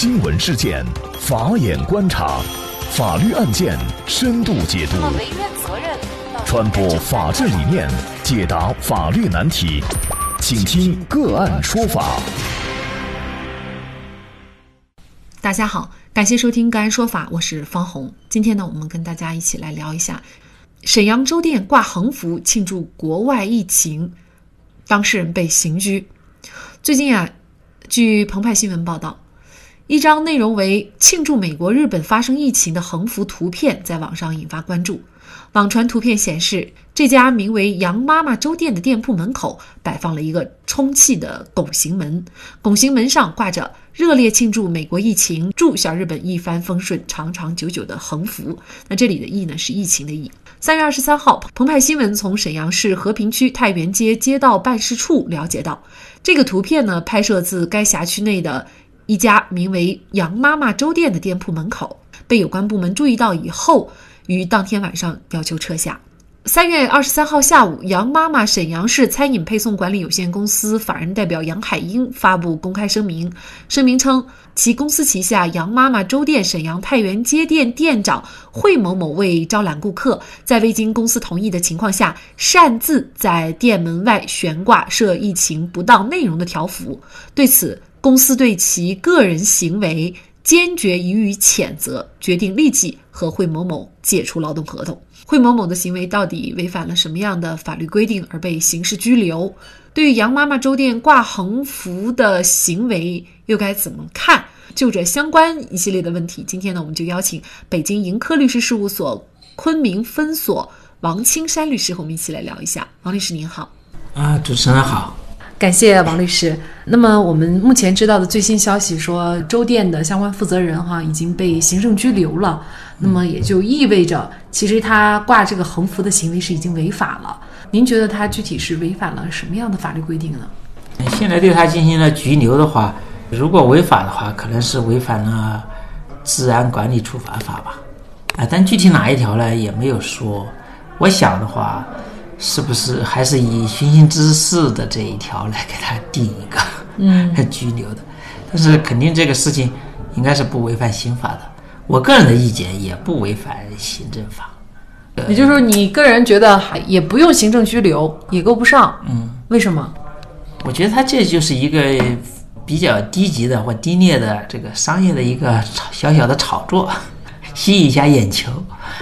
新闻事件，法眼观察，法律案件深度解读，传播法治理念，解答法律难题，请听个案说法。大家好，感谢收听个案说法，我是方红。今天呢，我们跟大家一起来聊一下沈阳粥店挂横幅庆祝国外疫情，当事人被刑拘。最近啊，据澎湃新闻报道。一张内容为庆祝美国、日本发生疫情的横幅图片在网上引发关注。网传图片显示，这家名为“杨妈妈粥店”的店铺门口摆放了一个充气的拱形门，拱形门上挂着“热烈庆祝美国疫情，祝小日本一帆风顺、长长久久”的横幅。那这里的“疫”呢，是疫情的“疫”。三月二十三号，澎湃新闻从沈阳市和平区太原街街道办事处了解到，这个图片呢，拍摄自该辖区内的。一家名为“杨妈妈粥店”的店铺门口被有关部门注意到以后，于当天晚上要求撤下。三月二十三号下午，杨妈妈沈阳市餐饮配送管理有限公司法人代表杨海英发布公开声明，声明称其公司旗下杨妈妈粥店沈阳太原街店店长惠某某为招揽顾客，在未经公司同意的情况下，擅自在店门外悬挂涉疫情不当内容的条幅。对此，公司对其个人行为坚决予以谴责，决定立即和惠某某解除劳动合同。惠某某的行为到底违反了什么样的法律规定而被刑事拘留？对于杨妈妈粥店挂横幅的行为又该怎么看？就这相关一系列的问题，今天呢，我们就邀请北京盈科律师事务所昆明分所王青山律师和我们一起来聊一下。王律师您好。啊，主持人好。感谢王律师。那么我们目前知道的最新消息说，周店的相关负责人哈已经被行政拘留了。那么也就意味着，其实他挂这个横幅的行为是已经违法了。您觉得他具体是违反了什么样的法律规定呢？现在对他进行了拘留的话，如果违法的话，可能是违反了治安管理处罚法吧。啊，但具体哪一条呢，也没有说。我想的话。是不是还是以寻衅滋事的这一条来给他定一个嗯 拘留的？但是肯定这个事情应该是不违反刑法的。我个人的意见也不违反行政法。也就是说，你个人觉得还也不用行政拘留，也够不上。嗯，为什么？我觉得他这就是一个比较低级的或低劣的这个商业的一个小小的炒作，吸引一下眼球，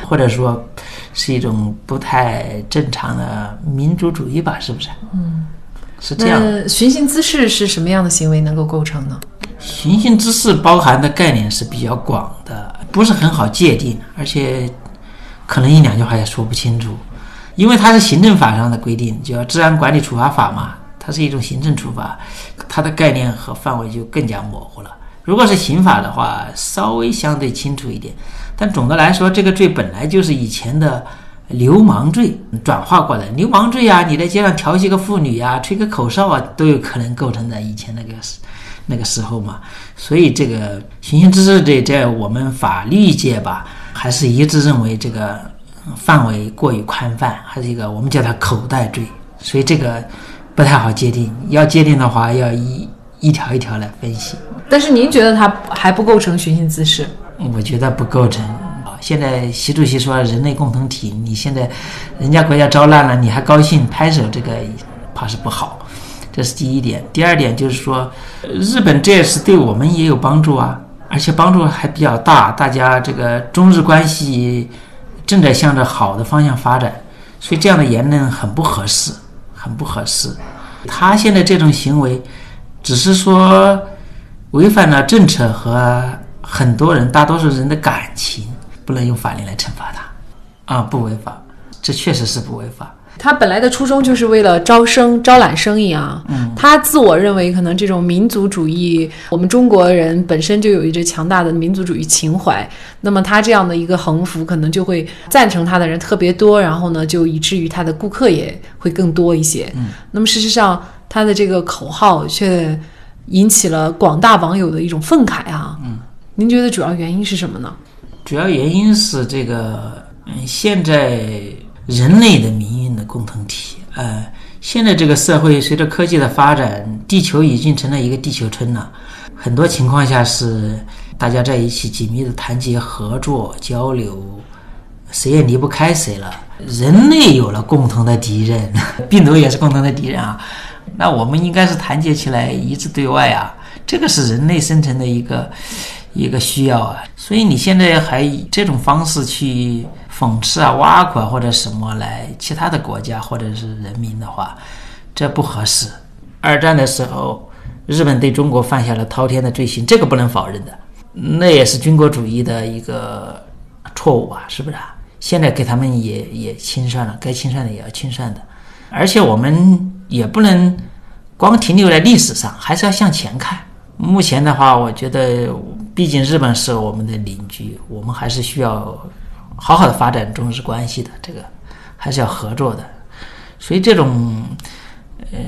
或者说。是一种不太正常的民族主义吧？是不是？嗯，是这样。寻衅滋事是什么样的行为能够构成呢？寻衅滋事包含的概念是比较广的，不是很好界定，而且可能一两句话也说不清楚，因为它是行政法上的规定，叫《治安管理处罚法》嘛，它是一种行政处罚，它的概念和范围就更加模糊了。如果是刑法的话，稍微相对清楚一点。但总的来说，这个罪本来就是以前的流氓罪转化过来。流氓罪啊，你在街上调戏个妇女啊，吹个口哨啊，都有可能构成在以前那个时那个时候嘛。所以这个寻衅滋事罪在我们法律界吧，还是一致认为这个范围过于宽泛，还是一个我们叫它口袋罪。所以这个不太好界定，要界定的话，要一一条一条来分析。但是您觉得他还不构成寻衅滋事？我觉得不构成啊！现在习主席说人类共同体，你现在人家国家遭难了，你还高兴拍手，这个怕是不好。这是第一点。第二点就是说，日本这次对我们也有帮助啊，而且帮助还比较大。大家这个中日关系正在向着好的方向发展，所以这样的言论很不合适，很不合适。他现在这种行为，只是说违反了政策和。很多人，大多数人的感情不能用法律来惩罚他，啊，不违法，这确实是不违法。他本来的初衷就是为了招生、招揽生意啊。嗯，他自我认为可能这种民族主义，我们中国人本身就有一支强大的民族主义情怀。那么他这样的一个横幅，可能就会赞成他的人特别多，然后呢，就以至于他的顾客也会更多一些。嗯，那么事实上，他的这个口号却引起了广大网友的一种愤慨啊。嗯。您觉得主要原因是什么呢？主要原因是这个，嗯，现在人类的命运的共同体，呃，现在这个社会随着科技的发展，地球已经成了一个地球村了。很多情况下是大家在一起紧密的团结合作交流，谁也离不开谁了。人类有了共同的敌人，病毒也是共同的敌人啊。那我们应该是团结起来，一致对外啊。这个是人类生存的一个一个需要啊。所以你现在还以这种方式去讽刺啊、挖苦啊或者什么来其他的国家或者是人民的话，这不合适。二战的时候。日本对中国犯下了滔天的罪行，这个不能否认的，那也是军国主义的一个错误啊？是不是？啊？现在给他们也也清算了，该清算的也要清算的，而且我们也不能光停留在历史上，还是要向前看。目前的话，我觉得，毕竟日本是我们的邻居，我们还是需要好好的发展中日关系的，这个还是要合作的。所以这种，呃。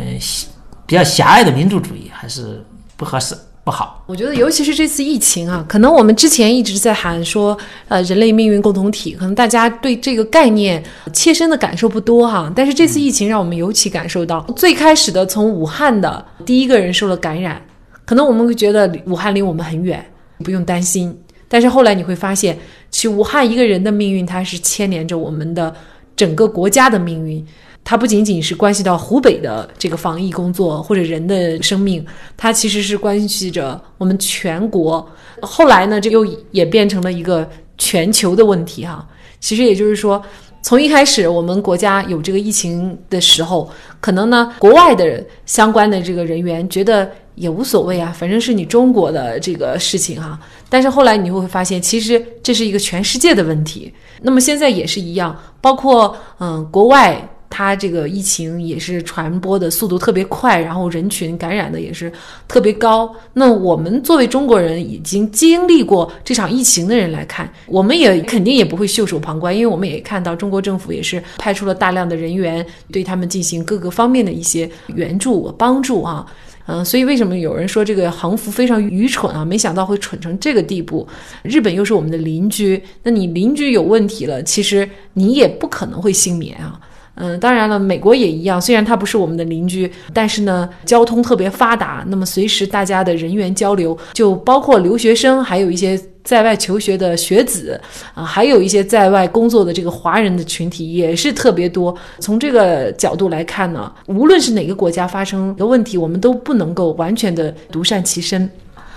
比较狭隘的民族主义还是不合适、不好。我觉得，尤其是这次疫情啊，可能我们之前一直在喊说，呃，人类命运共同体，可能大家对这个概念切身的感受不多哈。但是这次疫情让我们尤其感受到，最开始的从武汉的第一个人受了感染，可能我们会觉得武汉离我们很远，不用担心。但是后来你会发现，其实武汉一个人的命运，它是牵连着我们的整个国家的命运。它不仅仅是关系到湖北的这个防疫工作或者人的生命，它其实是关系着我们全国。后来呢，这又也变成了一个全球的问题哈。其实也就是说，从一开始我们国家有这个疫情的时候，可能呢国外的相关的这个人员觉得也无所谓啊，反正是你中国的这个事情哈。但是后来你会发现，其实这是一个全世界的问题。那么现在也是一样，包括嗯国外。它这个疫情也是传播的速度特别快，然后人群感染的也是特别高。那我们作为中国人已经经历过这场疫情的人来看，我们也肯定也不会袖手旁观，因为我们也看到中国政府也是派出了大量的人员对他们进行各个方面的一些援助帮助啊。嗯，所以为什么有人说这个横幅非常愚蠢啊？没想到会蠢成这个地步。日本又是我们的邻居，那你邻居有问题了，其实你也不可能会幸免啊。嗯，当然了，美国也一样。虽然它不是我们的邻居，但是呢，交通特别发达。那么，随时大家的人员交流，就包括留学生，还有一些在外求学的学子啊，还有一些在外工作的这个华人的群体，也是特别多。从这个角度来看呢，无论是哪个国家发生的问题，我们都不能够完全的独善其身。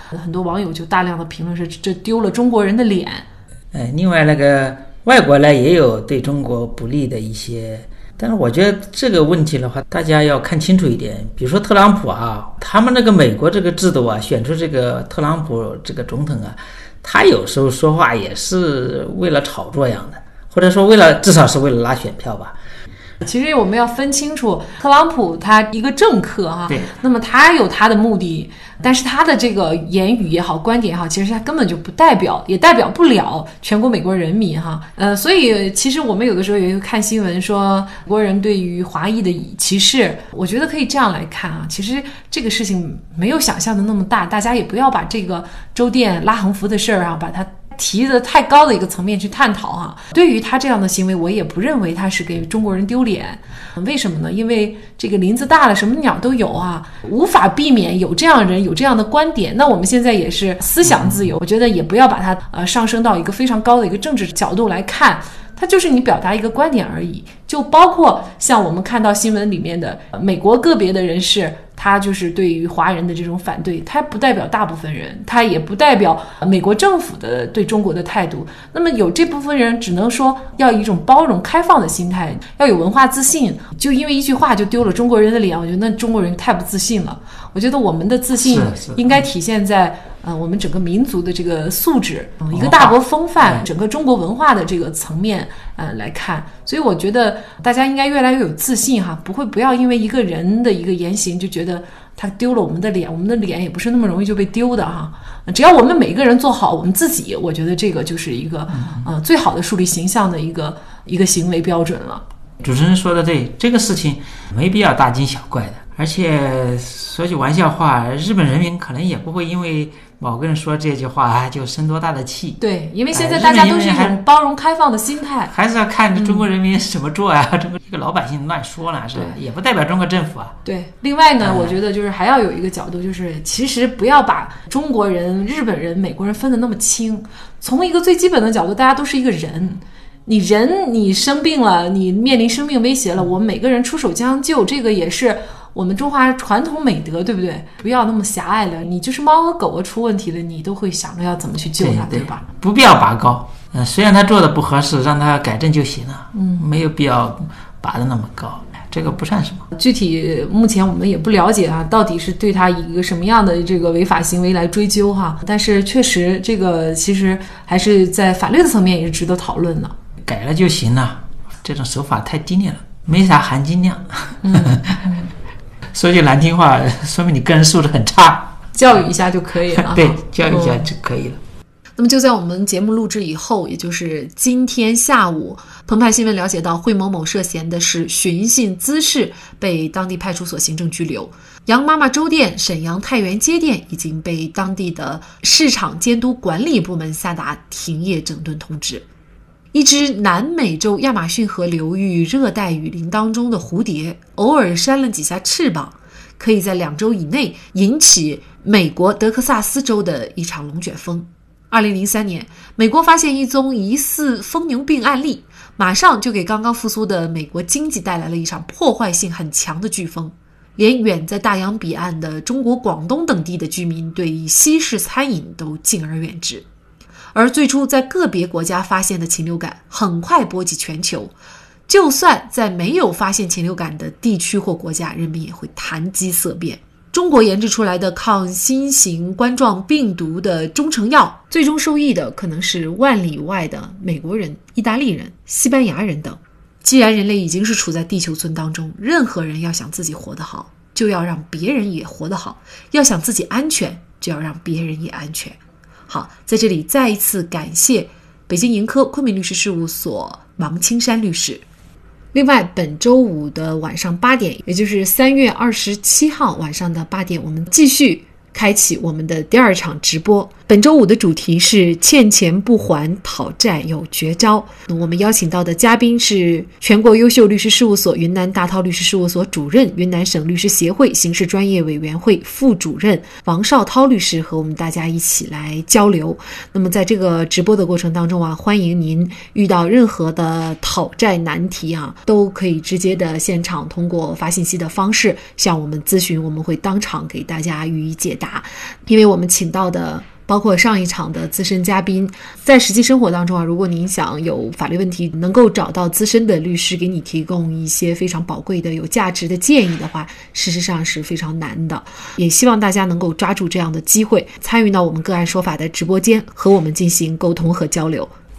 很多网友就大量的评论说，这丢了中国人的脸。哎，另外那个外国呢，也有对中国不利的一些。但是我觉得这个问题的话，大家要看清楚一点。比如说特朗普啊，他们那个美国这个制度啊，选出这个特朗普这个总统啊，他有时候说话也是为了炒作样的，或者说为了至少是为了拉选票吧。其实我们要分清楚，特朗普他一个政客哈，对，那么他有他的目的，但是他的这个言语也好，观点也好，其实他根本就不代表，也代表不了全国美国人民哈。呃，所以其实我们有的时候也会看新闻说国人对于华裔的歧视，我觉得可以这样来看啊，其实这个事情没有想象的那么大，大家也不要把这个周店拉横幅的事儿啊，把它。提的太高的一个层面去探讨哈，对于他这样的行为，我也不认为他是给中国人丢脸。为什么呢？因为这个林子大了，什么鸟都有啊，无法避免有这样人有这样的观点。那我们现在也是思想自由，我觉得也不要把它呃上升到一个非常高的一个政治角度来看，它就是你表达一个观点而已。就包括像我们看到新闻里面的美国个别的人士。他就是对于华人的这种反对，他不代表大部分人，他也不代表美国政府的对中国的态度。那么有这部分人，只能说要一种包容、开放的心态，要有文化自信。就因为一句话就丢了中国人的脸，我觉得那中国人太不自信了。我觉得我们的自信应该体现在。呃，我们整个民族的这个素质，一个大国风范，整个中国文化的这个层面，呃来看，所以我觉得大家应该越来越有自信哈，不会不要因为一个人的一个言行就觉得他丢了我们的脸，我们的脸也不是那么容易就被丢的哈。只要我们每一个人做好我们自己，我觉得这个就是一个呃最好的树立形象的一个一个行为标准了。主持人说的对，这个事情没必要大惊小怪的。而且说句玩笑话，日本人民可能也不会因为某个人说这句话就生多大的气。对，因为现在大家都是一种包容开放的心态，还是要看中国人民怎么做啊。中国一个老百姓乱说了是吧？也不代表中国政府啊。对，另外呢，我觉得就是还要有一个角度，就是其实不要把中国人、日本人、美国人分得那么清。从一个最基本的角度，大家都是一个人。你人你生病了，你面临生命威胁了，我们每个人出手将救，这个也是。我们中华传统美德，对不对？不要那么狭隘了。你就是猫和狗啊出问题了，你都会想着要怎么去救它，对吧？不必要拔高。嗯，虽然他做的不合适，让他改正就行了。嗯，没有必要拔的那么高，这个不算什么。具体目前我们也不了解啊，到底是对他以一个什么样的这个违法行为来追究哈？但是确实，这个其实还是在法律的层面也是值得讨论的。改了就行了，这种手法太低劣了，没啥含金量。说句难听话，说明你个人素质很差。教育一下就可以了。对，教育一下就可以了。那么就在我们节目录制以后，也就是今天下午，澎湃新闻了解到，惠某某涉嫌的是寻衅滋事，被当地派出所行政拘留。杨妈妈粥店、沈阳太原街店已经被当地的市场监督管理部门下达停业整顿通知。一只南美洲亚马逊河流域热带雨林当中的蝴蝶，偶尔扇了几下翅膀，可以在两周以内引起美国德克萨斯州的一场龙卷风。二零零三年，美国发现一宗疑似疯牛病案例，马上就给刚刚复苏的美国经济带来了一场破坏性很强的飓风，连远在大洋彼岸的中国广东等地的居民对西式餐饮都敬而远之。而最初在个别国家发现的禽流感，很快波及全球。就算在没有发现禽流感的地区或国家，人们也会谈鸡色变。中国研制出来的抗新型冠状病毒的中成药，最终受益的可能是万里外的美国人、意大利人、西班牙人等。既然人类已经是处在地球村当中，任何人要想自己活得好，就要让别人也活得好；要想自己安全，就要让别人也安全。好，在这里再一次感谢北京盈科昆明律师事务所王青山律师。另外，本周五的晚上八点，也就是三月二十七号晚上的八点，我们继续开启我们的第二场直播。本周五的主题是欠钱不还讨债有绝招。我们邀请到的嘉宾是全国优秀律师事务所云南大韬律师事务所主任、云南省律师协会刑事专业委员会副主任王绍涛律师，和我们大家一起来交流。那么在这个直播的过程当中啊，欢迎您遇到任何的讨债难题啊，都可以直接的现场通过发信息的方式向我们咨询，我们会当场给大家予以解答答。因为我们请到的。包括上一场的资深嘉宾，在实际生活当中啊，如果您想有法律问题能够找到资深的律师给你提供一些非常宝贵的、有价值的建议的话，事实上是非常难的。也希望大家能够抓住这样的机会，参与到我们个案说法的直播间，和我们进行沟通和交流。